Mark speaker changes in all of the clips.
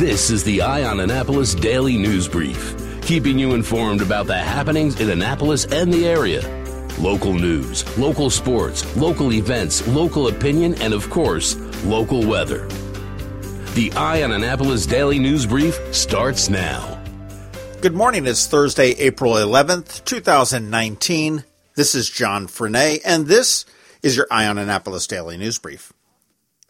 Speaker 1: This is the Eye on Annapolis Daily News Brief, keeping you informed about the happenings in Annapolis and the area. Local news, local sports, local events, local opinion, and of course, local weather. The Eye on Annapolis Daily News Brief starts now.
Speaker 2: Good morning. It's Thursday, April 11th, 2019. This is John Frenaye, and this is your Eye on Annapolis Daily News Brief.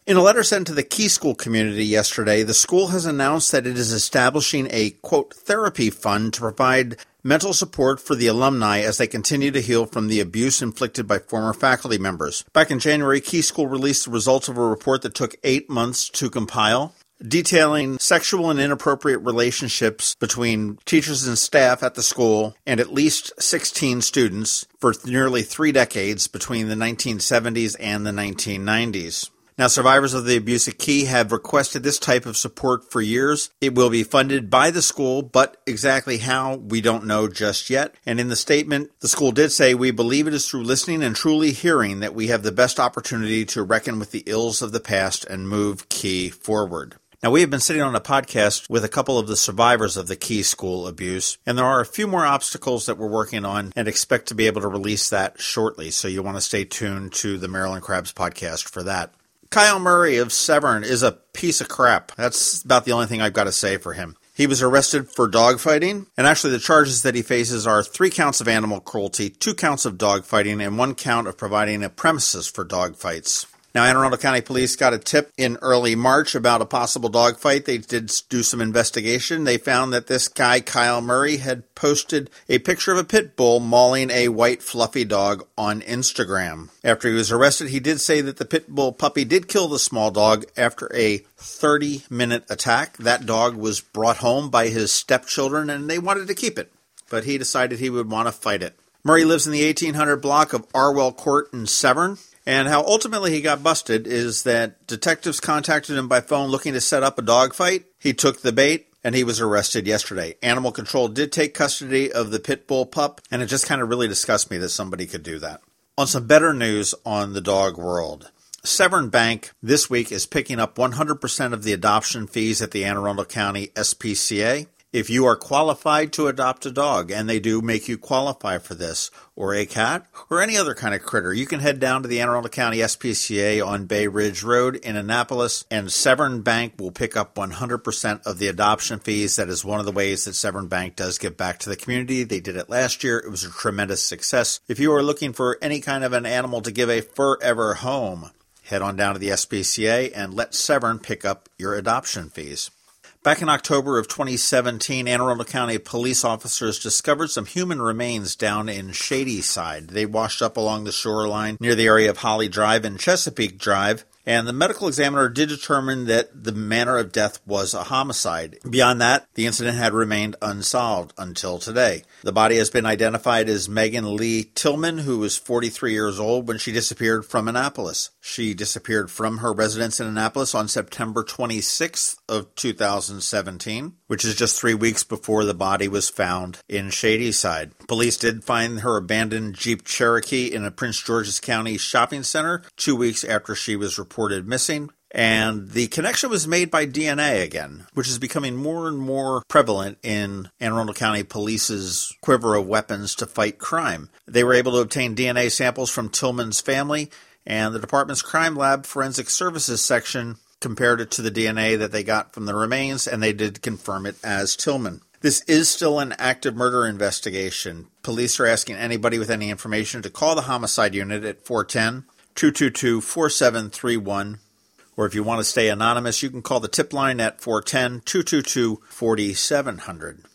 Speaker 2: In a letter sent to the Key School community yesterday, the school has announced that it is establishing a, quote, therapy fund to provide mental support for the alumni as they continue to heal from the abuse inflicted by former faculty members. Back in January, Key School released the results of a report that took eight months to compile detailing sexual and inappropriate relationships between teachers and staff at the school and at least 16 students for nearly three decades between the 1970s and the 1990s. Now, survivors of the abuse at Key have requested this type of support for years. It will be funded by the school, but exactly how, we don't know just yet. And in the statement, the school did say, We believe it is through listening and truly hearing that we have the best opportunity to reckon with the ills of the past and move Key forward. Now, we have been sitting on a podcast with a couple of the survivors of the Key School abuse, and there are a few more obstacles that we're working on and expect to be able to release that shortly. So you want to stay tuned to the Maryland Crabs podcast for that. Kyle Murray of Severn is a piece of crap. That's about the only thing I've got to say for him. He was arrested for dogfighting, and actually, the charges that he faces are three counts of animal cruelty, two counts of dogfighting, and one count of providing a premises for dogfights. Now, Anne Arundel County Police got a tip in early March about a possible dogfight. They did do some investigation. They found that this guy, Kyle Murray, had posted a picture of a pit bull mauling a white fluffy dog on Instagram. After he was arrested, he did say that the pit bull puppy did kill the small dog after a 30 minute attack. That dog was brought home by his stepchildren and they wanted to keep it, but he decided he would want to fight it. Murray lives in the 1800 block of Arwell Court in Severn. And how ultimately he got busted is that detectives contacted him by phone looking to set up a dogfight. He took the bait and he was arrested yesterday. Animal Control did take custody of the pit bull pup, and it just kind of really disgusts me that somebody could do that. On some better news on the dog world. Severn Bank this week is picking up 100% of the adoption fees at the Anne Arundel County SPCA. If you are qualified to adopt a dog, and they do make you qualify for this, or a cat, or any other kind of critter, you can head down to the Anne Arundel County SPCA on Bay Ridge Road in Annapolis, and Severn Bank will pick up 100% of the adoption fees. That is one of the ways that Severn Bank does give back to the community. They did it last year. It was a tremendous success. If you are looking for any kind of an animal to give a forever home, head on down to the SPCA and let Severn pick up your adoption fees. Back in October of 2017, Anne Arundel County police officers discovered some human remains down in Shady Side. They washed up along the shoreline near the area of Holly Drive and Chesapeake Drive and the medical examiner did determine that the manner of death was a homicide. Beyond that, the incident had remained unsolved until today. The body has been identified as Megan Lee Tillman, who was 43 years old when she disappeared from Annapolis. She disappeared from her residence in Annapolis on September 26th of 2017, which is just three weeks before the body was found in Shady Side. Police did find her abandoned Jeep Cherokee in a Prince George's County shopping center two weeks after she was reported missing. And the connection was made by DNA again, which is becoming more and more prevalent in Anne Arundel County Police's quiver of weapons to fight crime. They were able to obtain DNA samples from Tillman's family, and the department's crime lab forensic services section compared it to the DNA that they got from the remains, and they did confirm it as Tillman. This is still an active murder investigation. Police are asking anybody with any information to call the homicide unit at 410 222 4731. Or if you want to stay anonymous, you can call the tip line at 410 222 4700.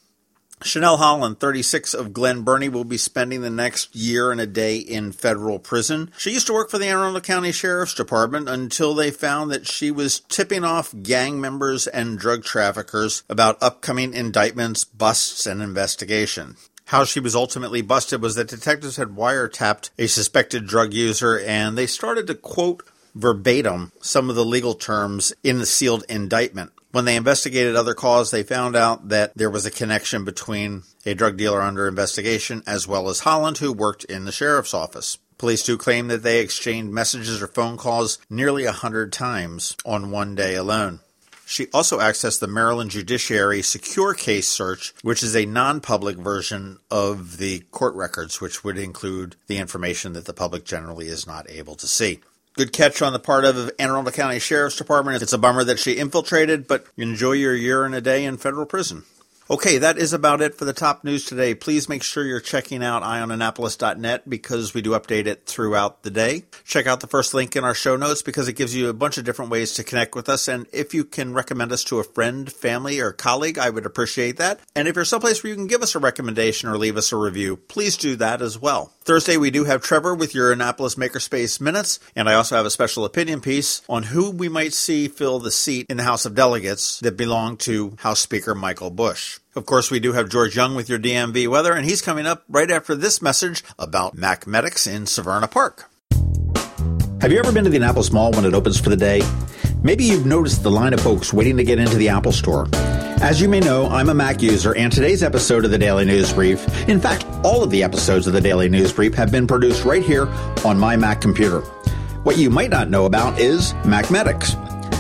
Speaker 2: Chanel Holland, 36 of Glen Burnie, will be spending the next year and a day in federal prison. She used to work for the Anne Arundel County Sheriff's Department until they found that she was tipping off gang members and drug traffickers about upcoming indictments, busts, and investigation. How she was ultimately busted was that detectives had wiretapped a suspected drug user and they started to quote verbatim some of the legal terms in the sealed indictment. When they investigated other calls, they found out that there was a connection between a drug dealer under investigation as well as Holland, who worked in the sheriff's office. Police do claim that they exchanged messages or phone calls nearly a hundred times on one day alone. She also accessed the Maryland Judiciary Secure Case Search, which is a non public version of the court records, which would include the information that the public generally is not able to see. Good catch on the part of Anne Arundel County Sheriff's Department. It's a bummer that she infiltrated, but enjoy your year and a day in federal prison. Okay, that is about it for the top news today. Please make sure you're checking out eyeonannapolis.net because we do update it throughout the day. Check out the first link in our show notes because it gives you a bunch of different ways to connect with us. And if you can recommend us to a friend, family, or colleague, I would appreciate that. And if you're someplace where you can give us a recommendation or leave us a review, please do that as well. Thursday, we do have Trevor with your Annapolis Makerspace Minutes. And I also have a special opinion piece on who we might see fill the seat in the House of Delegates that belong to House Speaker Michael Of course, we do have George Young with your DMV weather, and he's coming up right after this message about Mac Medics in Severna Park.
Speaker 3: Have you ever been to the Annapolis Mall when it opens for the day? Maybe you've noticed the line of folks waiting to get into the Apple Store. As you may know, I'm a Mac user, and today's episode of the Daily News Brief, in fact, all of the episodes of the Daily News Brief have been produced right here on my Mac computer. What you might not know about is Mac Medics.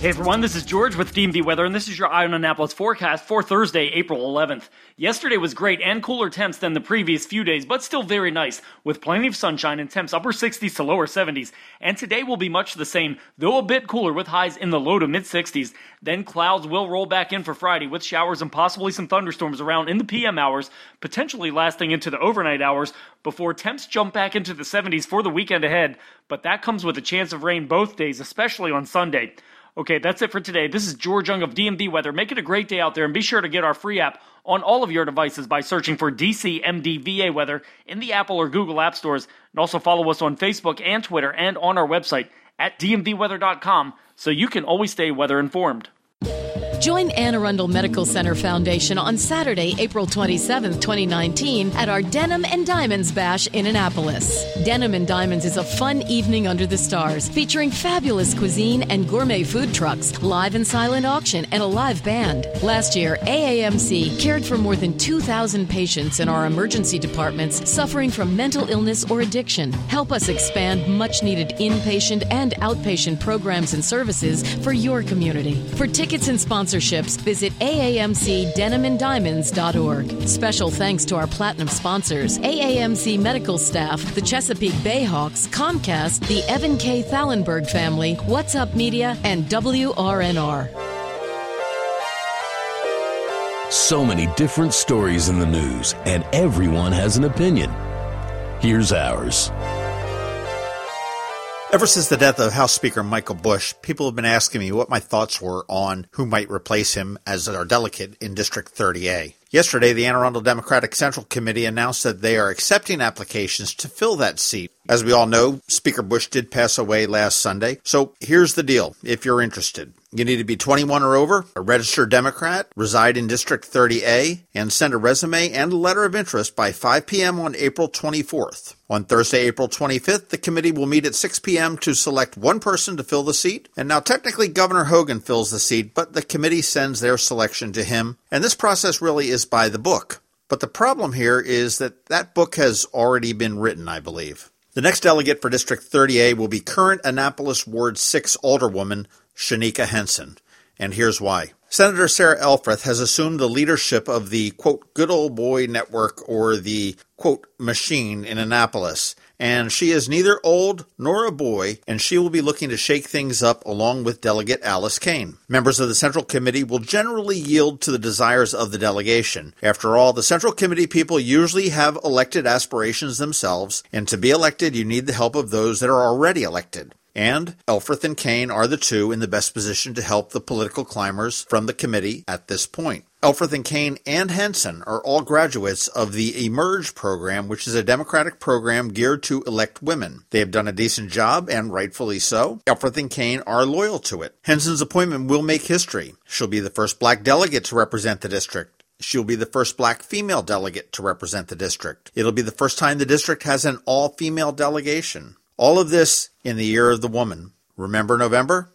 Speaker 4: Hey everyone, this is George with DMV Weather, and this is your Eye on Annapolis forecast for Thursday, April 11th. Yesterday was great and cooler temps than the previous few days, but still very nice, with plenty of sunshine and temps upper 60s to lower 70s. And today will be much the same, though a bit cooler with highs in the low to mid 60s. Then clouds will roll back in for Friday with showers and possibly some thunderstorms around in the PM hours, potentially lasting into the overnight hours, before temps jump back into the 70s for the weekend ahead. But that comes with a chance of rain both days, especially on Sunday. Okay, that's it for today. This is George Young of DMV Weather. Make it a great day out there and be sure to get our free app on all of your devices by searching for DCMDVA Weather in the Apple or Google App Stores. And also follow us on Facebook and Twitter and on our website at dmvweather.com so you can always stay weather informed.
Speaker 5: Join Anne Arundel Medical Center Foundation on Saturday, April 27, 2019, at our Denim and Diamonds Bash in Annapolis. Denim and Diamonds is a fun evening under the stars featuring fabulous cuisine and gourmet food trucks, live and silent auction, and a live band. Last year, AAMC cared for more than 2,000 patients in our emergency departments suffering from mental illness or addiction. Help us expand much needed inpatient and outpatient programs and services for your community. For tickets and sponsorships, visit AAMCDenimandDiamonds.org. Special thanks to our platinum sponsors AAMC medical staff, the Chesapeake Bayhawks, Comcast, the Evan K. Thalenberg family, What's Up Media, and WRNR.
Speaker 1: So many different stories in the news, and everyone has an opinion. Here's ours.
Speaker 2: Ever since the death of House Speaker Michael Busch, people have been asking me what my thoughts were on who might replace him as our delegate in District 30A. Yesterday, the Anne Arundel Democratic Central Committee announced that they are accepting applications to fill that seat. As we all know, Speaker Busch did pass away last Sunday. So here's the deal if you're interested. You need to be 21 or over, a registered Democrat, reside in District 30A, and send a resume and a letter of interest by 5 p.m. on April 24th. On Thursday, April 25th, the committee will meet at 6 p.m. to select one person to fill the seat. And now, technically, Governor Hogan fills the seat, but the committee sends their selection to him. And this process really is by the book. But the problem here is that that book has already been written, I believe. The next delegate for District 30A will be current Annapolis Ward 6 Alderwoman Shaneka Henson. And here's why. Senator Sarah Elfreth has assumed the leadership of the, quote, good old boy network or the, quote, machine in Annapolis. And she is neither old nor a boy, and she will be looking to shake things up along with Delegate Alice Cain. Members of the Central Committee will generally yield to the desires of the delegation. After all, the Central Committee people usually have elected aspirations themselves, and to be elected, you need the help of those that are already elected. And Elfreth and Cain are the two in the best position to help the political climbers from the committee at this point. Elfreth and Cain and Henson are all graduates of the Emerge program, which is a Democratic program geared to elect women. They have done a decent job, and rightfully so. Elfreth and Cain are loyal to it. Henson's appointment will make history. She'll be the first black delegate to represent the district. She'll be the first black female delegate to represent the district. It'll be the first time the district has an all female delegation. All of this in the year of the woman. Remember November?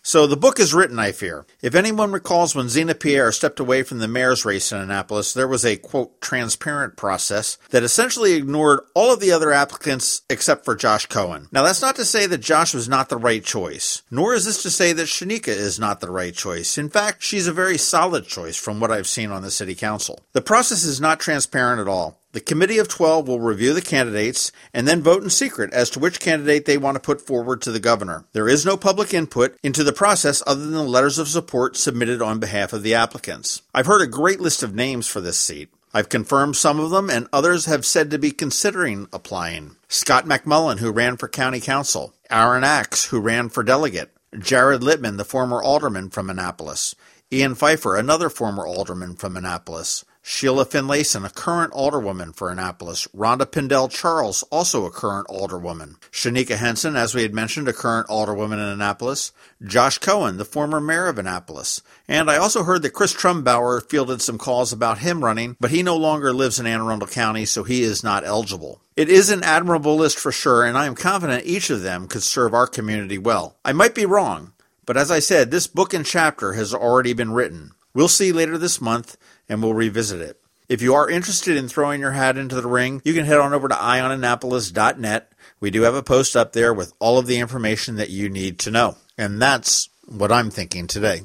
Speaker 2: So the book is written, I fear. If anyone recalls when Zina Pierre stepped away from the mayor's race in Annapolis, there was a, quote, transparent process that essentially ignored all of the other applicants except for Josh Cohen. Now that's not to say that Josh was not the right choice, nor is this to say that Shaneka is not the right choice. In fact, she's a very solid choice from what I've seen on the city council. The process is not transparent at all. The Committee of 12 will review the candidates and then vote in secret as to which candidate they want to put forward to the governor. There is no public input into the process other than the letters of support submitted on behalf of the applicants. I've heard a great list of names for this seat. I've confirmed some of them, and others have said to be considering applying. Scott McMullen, who ran for county council, Aaron Axe, who ran for delegate, Jared Littmann, the former alderman from Annapolis, Ian Pfeiffer, another former alderman from Annapolis, Sheila Finlayson, a current alderwoman for Annapolis. Rhonda Pindell Charles, also a current alderwoman. Shaneka Henson, as we had mentioned, a current alderwoman in Annapolis. Josh Cohen, the former mayor of Annapolis. And I also heard that Chris Trumbauer fielded some calls about him running, but he no longer lives in Anne Arundel County, so he is not eligible. It is an admirable list for sure, and I am confident each of them could serve our community well. I might be wrong, but as I said, this book and chapter has already been written. We'll see later this month and we'll revisit it. If you are interested in throwing your hat into the ring, you can head on over to eyeonannapolis.net. We do have a post up there with all of the information that you need to know. And that's what I'm thinking today.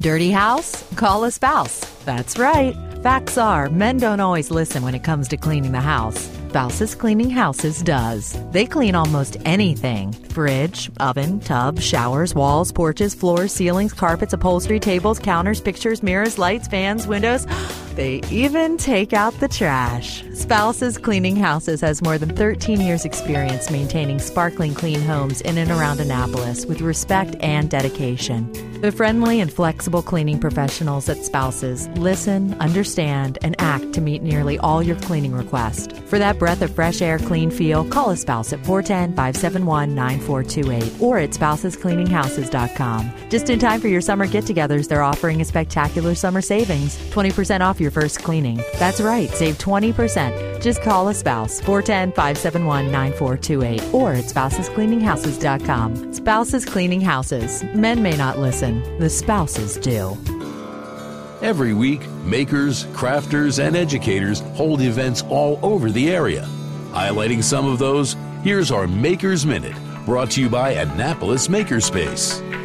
Speaker 6: Dirty house? Call a spouse. That's right. Facts are, men don't always listen when it comes to cleaning the house. Spouses Cleaning Houses does. They clean almost anything fridge, oven, tub, showers, walls, porches, floors, ceilings, carpets, upholstery, tables, counters, pictures, mirrors, lights, fans, windows. They even take out the trash. Spouses Cleaning Houses has more than 13 years' experience maintaining sparkling clean homes in and around Annapolis with respect and dedication. The friendly and flexible cleaning professionals at Spouses listen, understand, and act to meet nearly all your cleaning requests. For that breath of fresh air, clean feel, call a spouse at 410 571 9428 or at spousescleaninghouses.com. Just in time for your summer get togethers, they're offering a spectacular summer savings 20% off your first cleaning. That's right, save 20%. Just call a spouse 410 571 9428 or at spousescleaninghouses.com. Spouses Cleaning Houses. Men may not listen, the spouses do.
Speaker 1: Every week, makers, crafters, and educators hold events all over the area. Highlighting some of those, here's our Makers Minute, brought to you by Annapolis Makerspace.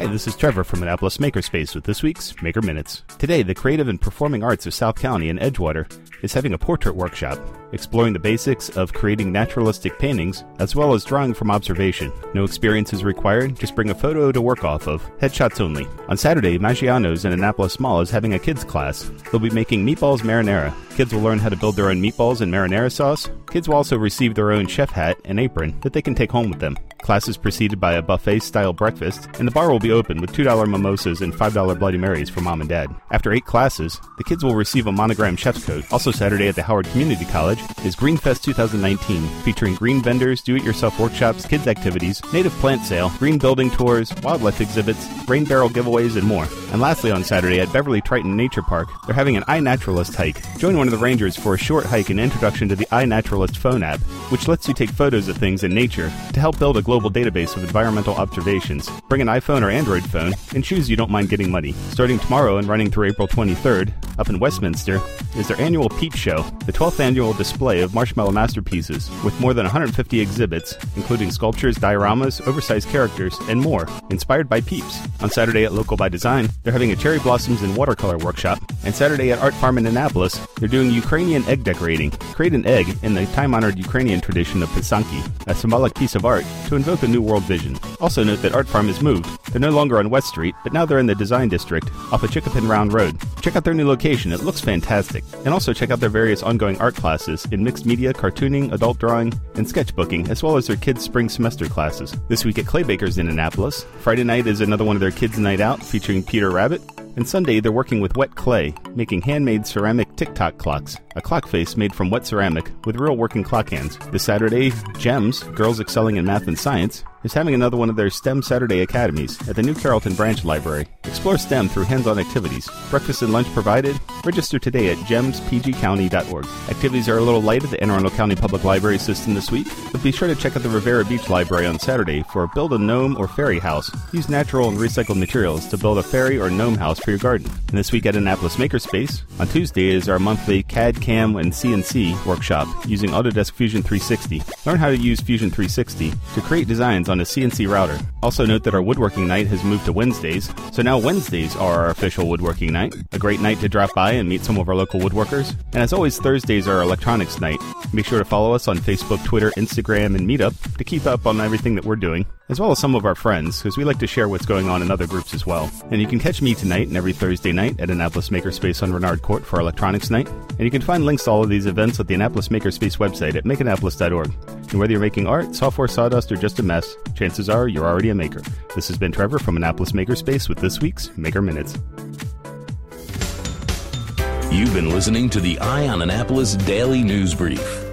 Speaker 7: Hey, this is Trevor from Annapolis Makerspace with this week's Maker Minutes. Today, the Creative and Performing Arts of South County in Edgewater is having a portrait workshop, exploring the basics of creating naturalistic paintings as well as drawing from observation. No experience is required, just bring a photo to work off of, headshots only. On Saturday, Maggiano's in Annapolis Mall is having a kids class. They'll be making meatballs marinara. Kids will learn how to build their own meatballs and marinara sauce. Kids will also receive their own chef hat and apron that they can take home with them. Class is preceded by a buffet style breakfast, and the bar will be open with $2 mimosas and $5 Bloody Marys for mom and dad. After eight classes, the kids will receive a monogram chef's coat. Also, Saturday at the Howard Community College is Greenfest 2019, featuring green vendors, do it yourself workshops, kids' activities, native plant sale, green building tours, wildlife exhibits, rain barrel giveaways, and more. And lastly, on Saturday at Beverly Triton Nature Park, they're having an iNaturalist hike. Join one of the rangers for a short hike and introduction to the iNaturalist phone app, which lets you take photos of things in nature to help build a global database of environmental observations. Bring an iPhone or Android phone and choose you don't mind getting muddy. Starting tomorrow and running through April 23rd, Up in Westminster is their annual Peep Show, the 12th annual display of marshmallow masterpieces, with more than 150 exhibits, including sculptures, dioramas, oversized characters, and more, inspired by Peeps. On Saturday at Local by Design, they're having a cherry blossoms and watercolor workshop, and Saturday at Art Farm in Annapolis, they're doing Ukrainian egg decorating. Create an egg in the time honored Ukrainian tradition of pisanki, a symbolic piece of art to invoke a new world vision. Also note that Art Farm has moved. They're no longer on West Street, but now they're in the Design District off of Chinquapin Round Road. Check out their new location, it looks fantastic. And also check out their various ongoing art classes in mixed media, cartooning, adult drawing, and sketchbooking, as well as their kids' spring semester classes. This week at Claybaker's in Annapolis, Friday night is another one of their kids' night out featuring Peter Rabbit. And Sunday, they're working with wet clay, making handmade ceramic tick-tock clocks, a clock face made from wet ceramic with real working clock hands. This Saturday, GEMS, Girls Excelling in Math and Science, is having another one of their STEM Saturday academies at the New Carrollton Branch Library. Explore STEM through hands-on activities. Breakfast and lunch provided. Register today at gemspgcounty.org. Activities are a little light at the Anne Arundel County Public Library System this week, but be sure to check out the Riviera Beach Library on Saturday for Build a Gnome or Fairy House. Use natural and recycled materials to build a fairy or gnome house for your garden. And this week at Annapolis Makerspace, on Tuesday is our monthly CAD, CAM, and CNC workshop using Autodesk Fusion 360. Learn how to use Fusion 360 to create designs on a CNC router. Also note that our woodworking night has moved to Wednesdays, so now Wednesdays are our official woodworking night. A great night to drop by and meet some of our local woodworkers. And as always, Thursdays are our electronics night. Make sure to follow us on Facebook, Twitter, Instagram, and Meetup to keep up on everything that we're doing, as well as some of our friends, because we like to share what's going on in other groups as well. And you can catch me tonight and every Thursday night at Annapolis Makerspace on Renard Court for electronics night. And you can find links to all of these events at the Annapolis Makerspace website at makeannapolis.org. And whether you're making art, software, sawdust, or just a mess, chances are you're already a maker. This has been Trevor from Annapolis Makerspace with this week's Maker Minutes.
Speaker 1: You've been listening to the Eye on Annapolis Daily News Brief.